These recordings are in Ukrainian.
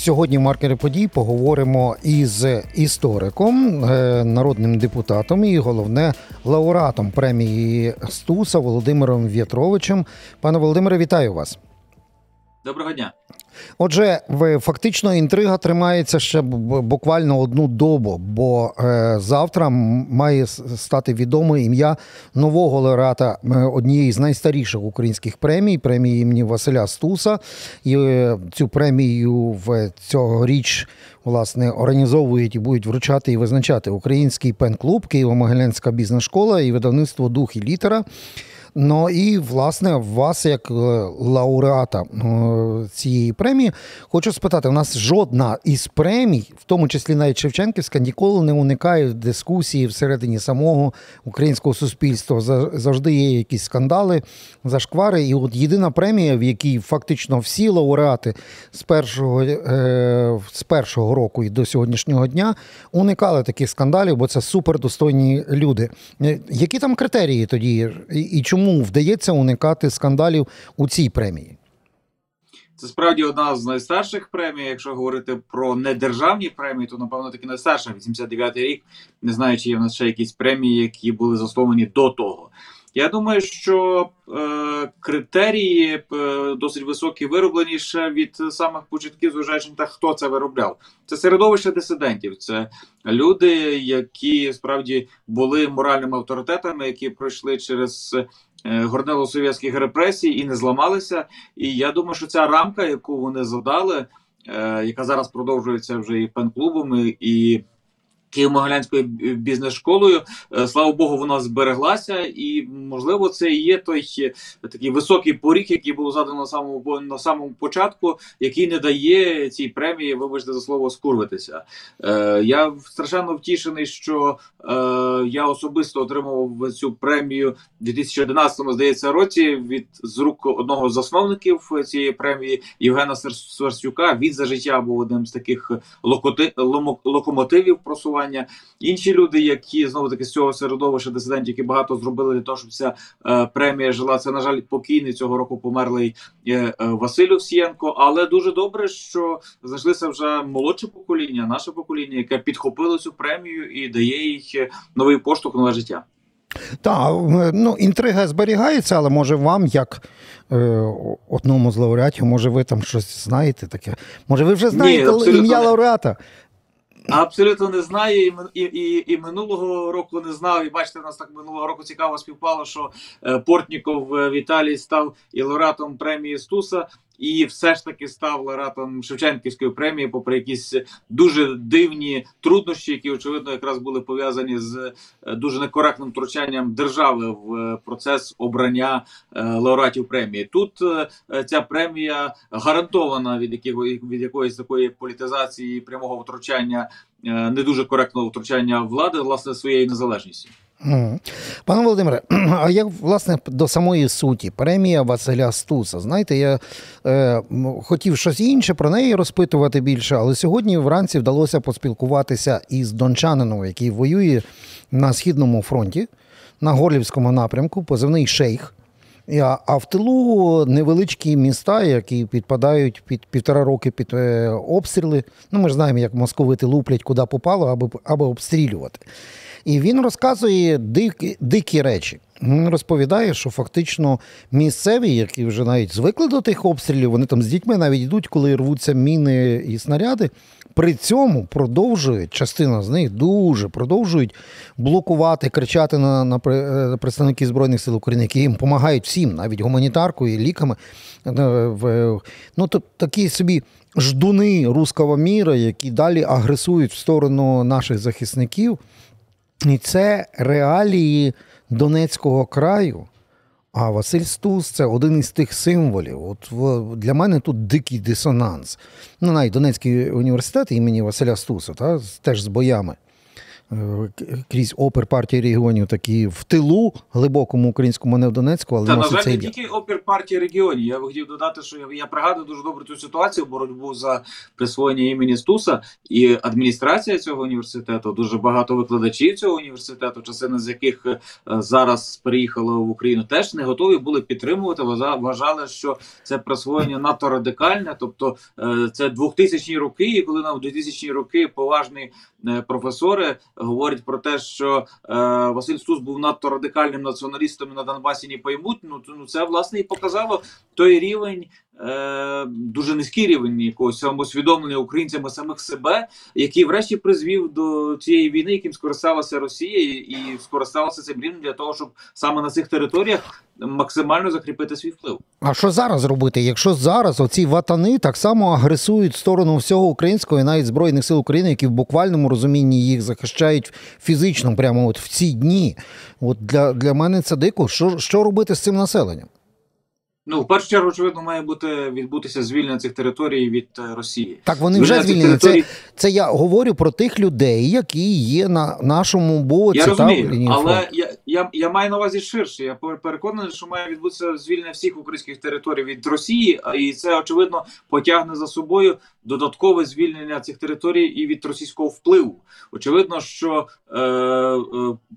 Сьогодні в маркері подій поговоримо із істориком, е, народним депутатом і головне лауреатом премії Стуса Володимиром В'ятровичем. Пане Володимире, вітаю вас. Доброго дня. Отже, фактично інтрига тримається ще буквально одну добу, бо е, завтра має стати відоме ім'я нового лауреата е, однієї з найстаріших українських премій, премії імені Василя Стуса. І е, цю премію в цьогоріч власне організовують і будуть вручати і визначати Український пен-клуб, Києво-Могилянська бізнес-школа і видавництво Дух і літера. Ну і власне вас, як е, лауреата е, цієї премії, хочу спитати: у нас жодна із премій, в тому числі навіть Шевченківська, ніколи не уникає дискусії всередині самого українського суспільства. За- Завжди є якісь скандали, зашквари. І от єдина премія, в якій фактично всі лауреати з першого, е, з першого року і до сьогоднішнього дня уникали таких скандалів, бо це супердостойні люди. Які там критерії тоді, і, і чому вдається уникати скандалів у цій премії? Це справді одна з найстарших премій. Якщо говорити про недержавні премії, то напевно таки найстарша 89-й рік. Не знаю, чи є в нас ще якісь премії, які були засновані до того. Я думаю, що е, критерії е, досить високі вироблені ще від самих початків, зважаючи на те, хто це виробляв. Це середовище дисидентів, це люди, які справді були моральними авторитетами, які пройшли через горнило совєтських репресій і не зламалися. І я думаю, що ця рамка, яку вони задали, е, яка зараз продовжується вже і пен-клубами, і Києво-Могилянською бізнес-школою, е, слава Богу, вона збереглася, і можливо, це і є той е, такий високий поріг, який було задано на самому на самому початку, який не дає цій премії, вибачте за слово, скурвитися. Е, я страшенно втішений, що е, я особисто отримав цю премію в 2011, здається, році від з рук одного з засновників цієї премії Євгена Сверстюка. Він за життя був одним з таких локоти, ломо- локомотивів просування. Інші люди, які знову таки з цього середовища дисидентів, які багато зробили для того, щоб ця е, премія жила. Це на жаль покійний цього року померлий е, е, Василь Овсієнко. Але дуже добре, що знайшлося вже молодше покоління, наше покоління, яке підхопило цю премію і дає їй е, новий поштовх, нове життя. Так, ну інтрига зберігається, але може вам, як е, одному з лауреатів, може ви там щось знаєте таке? Може, ви вже знаєте ім'я лауреата? Абсолютно не знаю, і, і, і, і минулого року не знав. І бачите, у нас так минулого року цікаво співпало, що е, Портніков е, Віталій став і лауреатом премії Стуса, і все ж таки став лауреатом Шевченківської премії, попри якісь дуже дивні труднощі, які очевидно якраз були пов'язані з е, дуже некоректним втручанням держави в е, процес обрання е, лауреатів премії. Тут ця премія гарантована від якого від якоїсь такої політизації прямого втручання, не дуже коректного втручання влади власне своєю незалежністю. Пане Володимире, а як власне до самої суті, премія Василя Стуса. Знаєте, я е, хотів щось інше про неї розпитувати більше, але сьогодні вранці вдалося поспілкуватися із дончанином, який воює на східному фронті, на Горлівському напрямку, позивний шейх. А в тилу невеличкі міста, які підпадають під півтора роки під е, обстріли. Ну, ми ж знаємо, як московити луплять, куди попало, аби, аби обстрілювати. І він розказує дикі, дикі речі. Він розповідає, що фактично місцеві, які вже навіть звикли до тих обстрілів, вони там з дітьми навіть йдуть, коли рвуться міни і снаряди. При цьому продовжують, частина з них дуже продовжують блокувати, кричати на, на е, представників Збройних сил України, які їм допомагають всім, навіть гуманітаркою, ліками. Е, Ну, то, такі собі ждуни руського міра, які далі агресують в сторону наших захисників. І це реалії Донецького краю. А Василь Стус це один із тих символів. От для мене тут дикий дисонанс. Ну, навіть Донецький університет імені Василя Стуса, та, теж з боями. Е, крізь опер партії регіонів, такі в тилу глибокому українському, не в Донецьку, але Та, на жаль, не тільки опір партії регіонів. Я хотів додати, що я, я пригадую дуже добре цю ситуацію, боротьбу за присвоєння імені Стуса і адміністрація цього університету, дуже багато викладачів цього університету, частина з яких е, зараз переїхало в Україну, теж не готові були підтримувати. вважа- Вважали, що це присвоєння надто радикальне, тобто е, це 2000-ні роки, і коли нам в 2000-ні роки поважні професори говорять про те, що е, Василь Стус був надто радикальним націоналістом на Донбасі не поймуть. Ну ну це власне і показало той рівень. Е, дуже низький рівень якогось самосвідомлення українцями самих себе, який врешті призвів до цієї війни, яким скористалася Росія, і, скористалася цим рівнем для того, щоб саме на цих територіях максимально закріпити свій вплив. А що зараз робити? Якщо зараз оці ватани так само агресують сторону всього українського і навіть збройних сил України, які в буквальному розумінні їх захищають фізично, прямо от в ці дні. От для, для мене це дико. Що, що робити з цим населенням? Ну, в першу чергу, очевидно, має бути відбутися звільнення цих територій від е, Росії. Так вони вже Звільнення вже звільнені. Це, територій- це я говорю про тих людей, які є на нашому боці. Я розумію, лінії але я, я, я маю на увазі ширше. Я пер- переконаний, що має відбутися звільнення всіх українських територій від Росії, і це очевидно потягне за собою додаткове звільнення цих територій і від російського впливу. Очевидно, що е, е,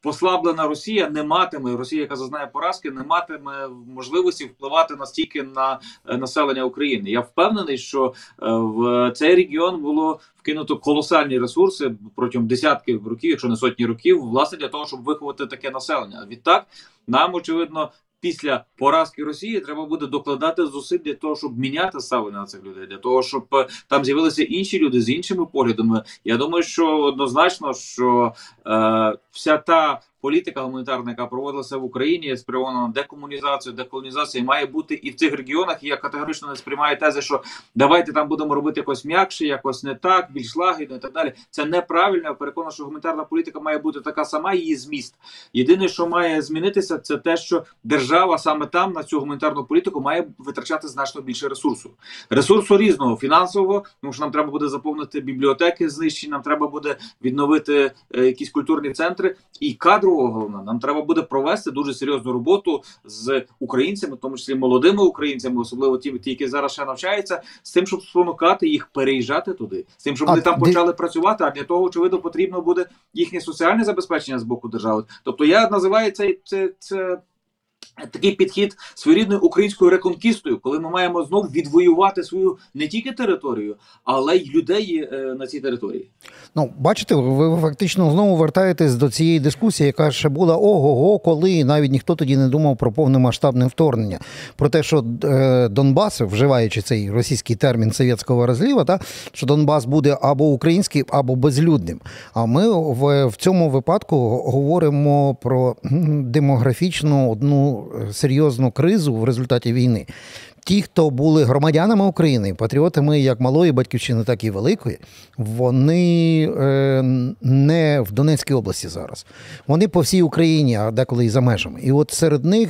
послаблена Росія не матиме Росія, яка зазнає поразки, не матиме можливості впливати настільки на е, населення України. Я впевнений, що е, в цей регіон було вкинуто колосальні ресурси протягом десятків років, якщо не сотні років, власне для того, щоб виховати таке населення. Відтак нам очевидно. Після поразки Росії треба буде докладати зусиль для того, щоб міняти ставлення на цих людей, для того, щоб е, там з'явилися інші люди з іншими поглядами. Я думаю, що однозначно, що е, вся та політика гуманітарна, яка проводилася в Україні, спрямована на декомунізацію, деколонізацію, має бути і в цих регіонах. І я категорично не сприймаю тези, що давайте там будемо робити якось м'якше, якось не так, більш лагідно і так далі. Це неправильно. Я переконаний, що гуманітарна політика має бути така сама, її зміст. Єдине, що має змінитися, це те, що держава саме там на цю гуманітарну політику має витрачати значно більше ресурсу. Ресурсу різного фінансового, тому що нам треба буде заповнити бібліотеки знищені, нам треба буде відновити е, якісь культурні центри, і кадрового головна. нам треба буде провести дуже серйозну роботу з українцями, в тому числі молодими українцями, особливо ті, ті, які зараз ще навчаються, з тим, щоб спонукати їх переїжджати туди, з тим, щоб А вони там де- почали працювати. А для того, очевидно, потрібно буде їхнє соціальне забезпечення з боку держави. Тобто, я називаю це, це, це такий підхід своєрідною українською реконкістою, коли ми маємо знов відвоювати свою не тільки територію, але й людей е, на цій території. Ну, бачите, ви фактично знову вертаєтесь до цієї дискусії, яка ще була ого-го, коли навіть ніхто тоді не думав про повномасштабне вторгнення. Про те, що е, Донбас, вживаючи цей російський термін совєтського розліва, та, що Донбас буде або український, або безлюдним. А ми в, в цьому випадку говоримо про демографічну одну е, серйозну кризу в результаті війни. Ті, хто були громадянами України, патріотами як малої батьківщини, так і великої, вони е, не в Донецькій області зараз. Вони по всій Україні, а деколи і за межами. І от серед них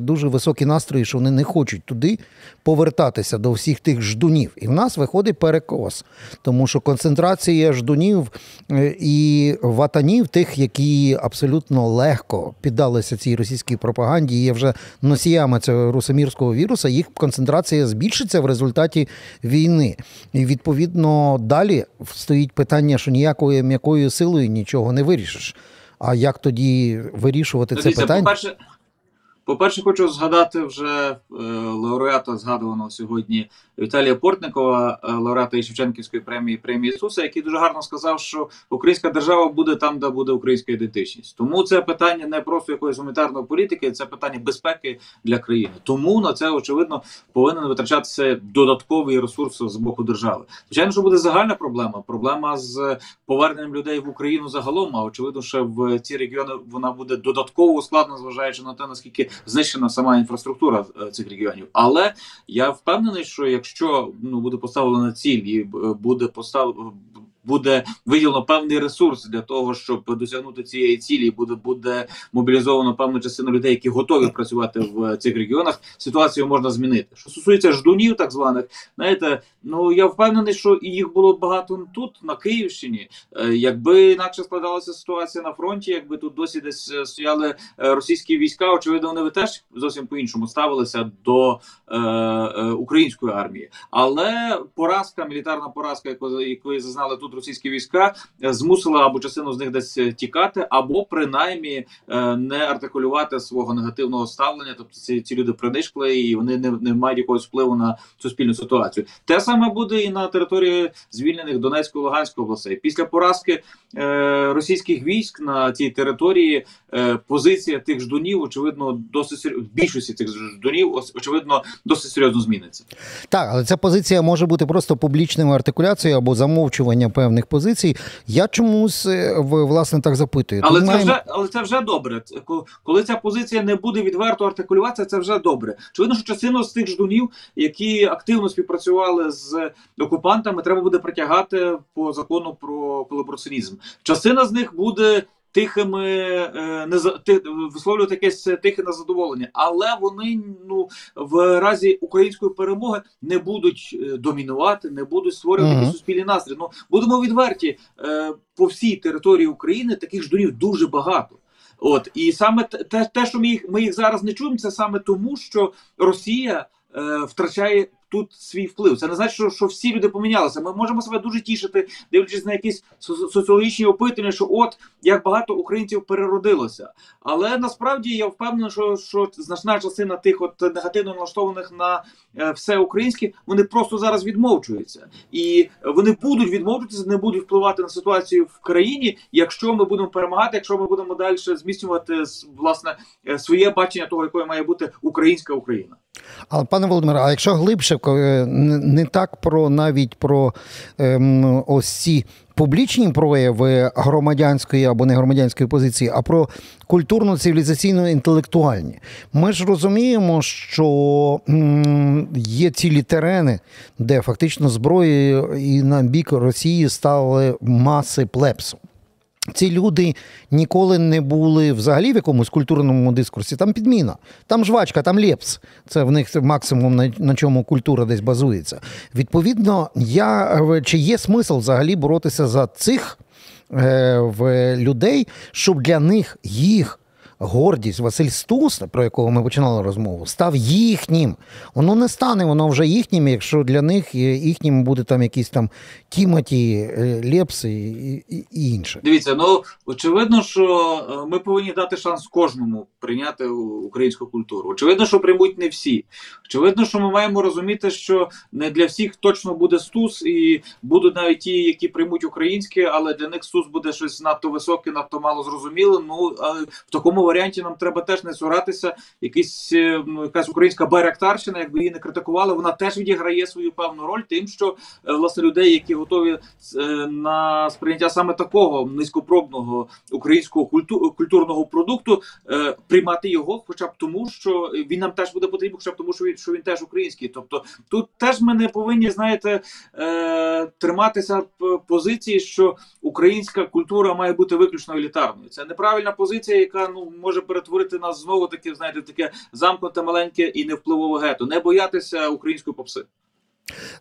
дуже високі настрої, що вони не хочуть туди повертатися до всіх тих ждунів. І в нас виходить перекос, тому що концентрація ждунів е, і ватанів, тих, які абсолютно легко піддалися цій російській пропаганді, є вже носіями цього русомірського віруса, їх концентрація збільшиться в результаті війни. І відповідно далі стоїть питання, що ніякою м'якою силою нічого не вирішиш. А як тоді вирішувати це питання? По-перше, по-перше, хочу згадати вже е, лауреата згадуваного сьогодні Віталія Портникова, е, лауреата і Шевченківської премії премії Ісуса, який дуже гарно сказав, що українська держава буде там, де буде українська ідентичність. Тому це питання не просто якоїсь гуманітарної політики, це питання безпеки для країни. Тому на це очевидно повинен витрачатися додатковий ресурс з боку держави. Звичайно, що буде загальна проблема. Проблема з поверненням людей в Україну загалом. А очевидно, що в ці регіони вона буде додатково ускладнена, зважаючи на те, наскільки знищена сама інфраструктура е, цих регіонів. Але я впевнений, що якщо ну буде поставлена ціль і е, буде постав буде виділено певний ресурс для того, щоб досягнути цієї цілі. Буде буде мобілізовано певну частину людей, які готові працювати в цих регіонах. Ситуацію можна змінити. Що стосується ждунів, так званих, знаєте, ну я впевнений, що і їх було багато тут, на Київщині. Е, якби інакше складалася ситуація на фронті, якби тут досі десь е, стояли російські війська, очевидно, вони теж зовсім по іншому ставилися до е, е, української армії, але поразка, мілітарна поразка, якої зазнали тут російські війська, е, змусила або частину з них десь е, тікати, або принаймні е, не артикулювати свого негативного ставлення. Тобто ці ці люди принишкли і вони не, не мають якогось впливу на суспільну ситуацію. Те саме буде і на території звільнених Донецької Луганської областей. Після поразки е, російських військ на цій території е, позиція тих ждунів, очевидно, досить більшості цих ждунів, очевидно, досить серйозно зміниться. Так, але ця позиція може бути просто публічною артикуляцією або замовчування певних позицій. Я чомусь е, власне так запитую. Але це вже але це вже добре. Коли ця позиція не буде відверто артикулюватися, це вже добре. Очевидно, що частину з тих ждунів, які активно співпрацювали з окупантами, треба буде притягати по закону про колабораціонізм. Частина з них буде тихими е, не ти, висловлювати якесь тихе незадоволення, але вони ну в разі української перемоги не будуть е, домінувати, не будуть створювати -huh. суспільний настрій. Ну будемо відверті е, по всій території України таких ждунів дуже багато. От і саме те, те, що ми їх ми їх зараз не чуємо, це саме тому, що Росія е, втрачає тут свій вплив. Це не значить, що, що всі люди помінялися. Ми можемо себе дуже тішити, дивлячись на якісь соціологічні опитування, що от як багато українців переродилося. Але насправді я впевнений, що що значна частина тих от негативно налаштованих на е, все українське, вони просто зараз відмовчуються, і вони будуть відмовчуватися, не будуть впливати на ситуацію в країні, якщо ми будемо перемагати, якщо ми будемо далі зміцнювати власне е, своє бачення того, якою має бути українська Україна. Але пане Володимире, а якщо глибше е, не так про навіть про ем, ось ці публічні прояви громадянської або не громадянської позиції, а про культурно цивілізаційно інтелектуальні, ми ж розуміємо, що м, є цілі терени, де фактично зброєю і на бік Росії стали маси плепсу. Ці люди ніколи не були взагалі в якомусь культурному дискурсі. Там підміна, там жвачка, там лепс. Це в них максимум на, на чому культура десь базується. Відповідно, я чи є смисл взагалі боротися за цих е, в людей, щоб для них їх гордість Василь Стус, про якого ми починали розмову, став їхнім. Воно не стане, воно вже їхнім, якщо для них їхнім буде там якісь там Тімоті, е, Лепси і, інше. Дивіться, ну очевидно, що е, ми повинні дати шанс кожному прийняти українську культуру. Очевидно, що приймуть не всі. Очевидно, що ми маємо розуміти, що не для всіх точно буде стус, і будуть навіть ті, які приймуть українське, але для них стус буде щось надто високе, надто мало зрозуміле. Ну в такому варіанті нам треба теж не цуратися. Якийсь е, ну, якась українська байрактарщина, якби її не критикували, вона теж відіграє свою певну роль, тим, що е, власне людей, які готові е, на сприйняття саме такого низькопробного українського культу, культурного продукту, приймати його, хоча б тому, що він нам теж буде потрібен, хоча б тому, що він що він теж український. Тобто тут теж ми не повинні знаєте триматися позиції, що українська культура має бути виключно елітарною. Це неправильна позиція, яка ну може перетворити нас знову таки, знаєте, таке замкнуте маленьке і невпливове гето. Не боятися української попси.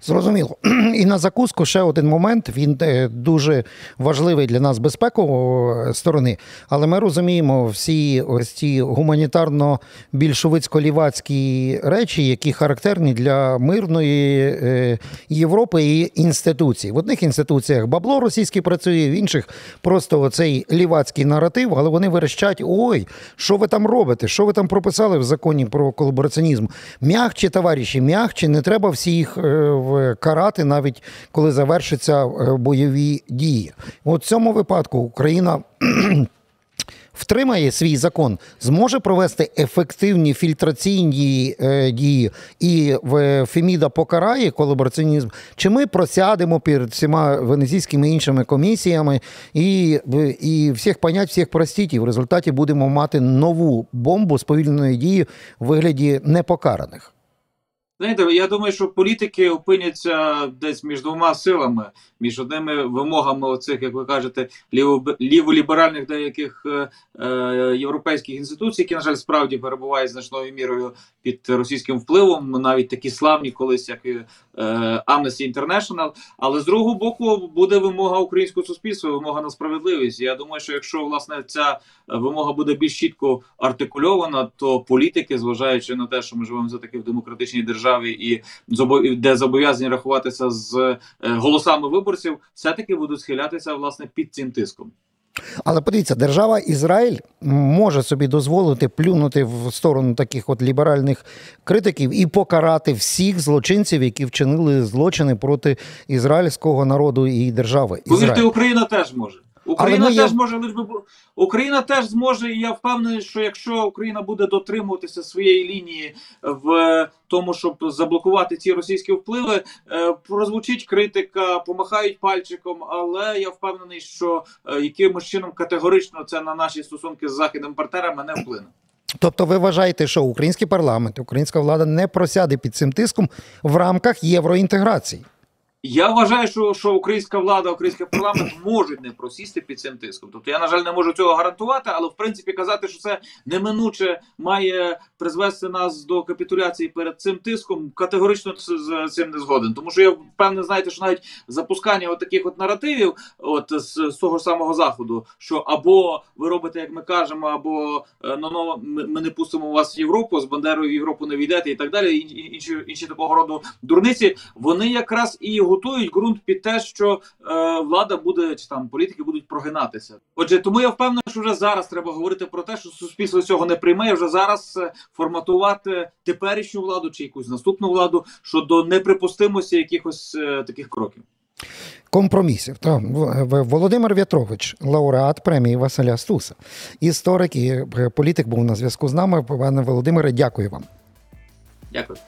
Зрозуміло. І на закуску ще один момент. Він е, дуже важливий для нас безпекової сторони, але ми розуміємо всі ось ці гуманітарно-більшовицько-лівацькі речі, які характерні для мирної е, Європи і інституцій. В одних інституціях бабло російське працює, в інших просто оцей лівацький наратив, але вони верещать: ой, що ви там робите? Що ви там прописали в законі про колабораціонізм? Мягче, товариші, мягче, не треба всіх. Карати, навіть коли завершаться е, бойові дії. У цьому випадку Україна. Втримає свій закон, зможе провести ефективні фільтраційні е, дії і в Феміда покарає колабораціонізм, чи ми просядемо перед всіма венезійськими іншими комісіями і і всіх понять, всіх простіть, і в результаті будемо мати нову бомбу сповільненої дії в вигляді непокараних. Знаєте, я думаю, що політики опиняться десь між двома силами, між одними вимогами оцих, як ви кажете, ліво- ліволіберальних деяких е, е, європейських інституцій, які, на жаль, справді перебувають значною мірою під російським впливом, навіть такі славні колись, як е, Amnesty International. Але з другого боку буде вимога українського суспільства, вимога на справедливість. Я думаю, що якщо власне ця вимога буде більш чітко артикульована, то політики, зважаючи на те, що ми живемо все таки в демократичній державі, і де зобов'язані рахуватися з е, голосами виборців, все таки будуть схилятися власне під цим тиском. Але подивіться, держава Ізраїль може собі дозволити плюнути в сторону таких от ліберальних критиків і покарати всіх злочинців, які вчинили злочини проти ізраїльського народу і держави. Повірте, Ізраїль. Україна теж може. Україна ми є- теж може, лиш би Україна теж зможе, і я впевнений, що якщо Україна буде дотримуватися своєї лінії в тому, щоб заблокувати ці російські впливи, е, прозвучить критика, помахають пальчиком, але я впевнений, що е, якимось чином категорично це на наші стосунки з західними партнерами не вплине. Тобто, ви вважаєте, що український парламент, українська влада не просяде під цим тиском в рамках євроінтеграції. Я вважаю, що, що українська влада, український парламент можуть не просісти під цим тиском. Тобто я, на жаль, не можу цього гарантувати, але в принципі казати, що це неминуче має призвести нас до капітуляції перед цим тиском, категорично з цим не згоден. Тому що я впевнений, знаєте, що навіть запускання от таких от наративів, от з, з того самого заходу, що або ви робите, як ми кажемо, або е, ну, ну ми, ми не пустимо вас в Європу, з Бандерою в Європу не війдете, і так далі. і- і- Інші інші такого роду дурниці, вони якраз і готують ґрунт під те, що е, влада буде чи там політики будуть прогинатися. Отже, тому я впевнений, що вже зараз треба говорити про те, що суспільство цього не прийме. і Вже зараз е, форматувати теперішню владу чи якусь наступну владу щодо неприпустимості якихось е, таких кроків. Компромісів. Та, Володимир В'ятрович, лауреат премії Василя Стуса, історик і е, політик був на зв'язку з нами. Пане Володимире, дякую вам. Дякую.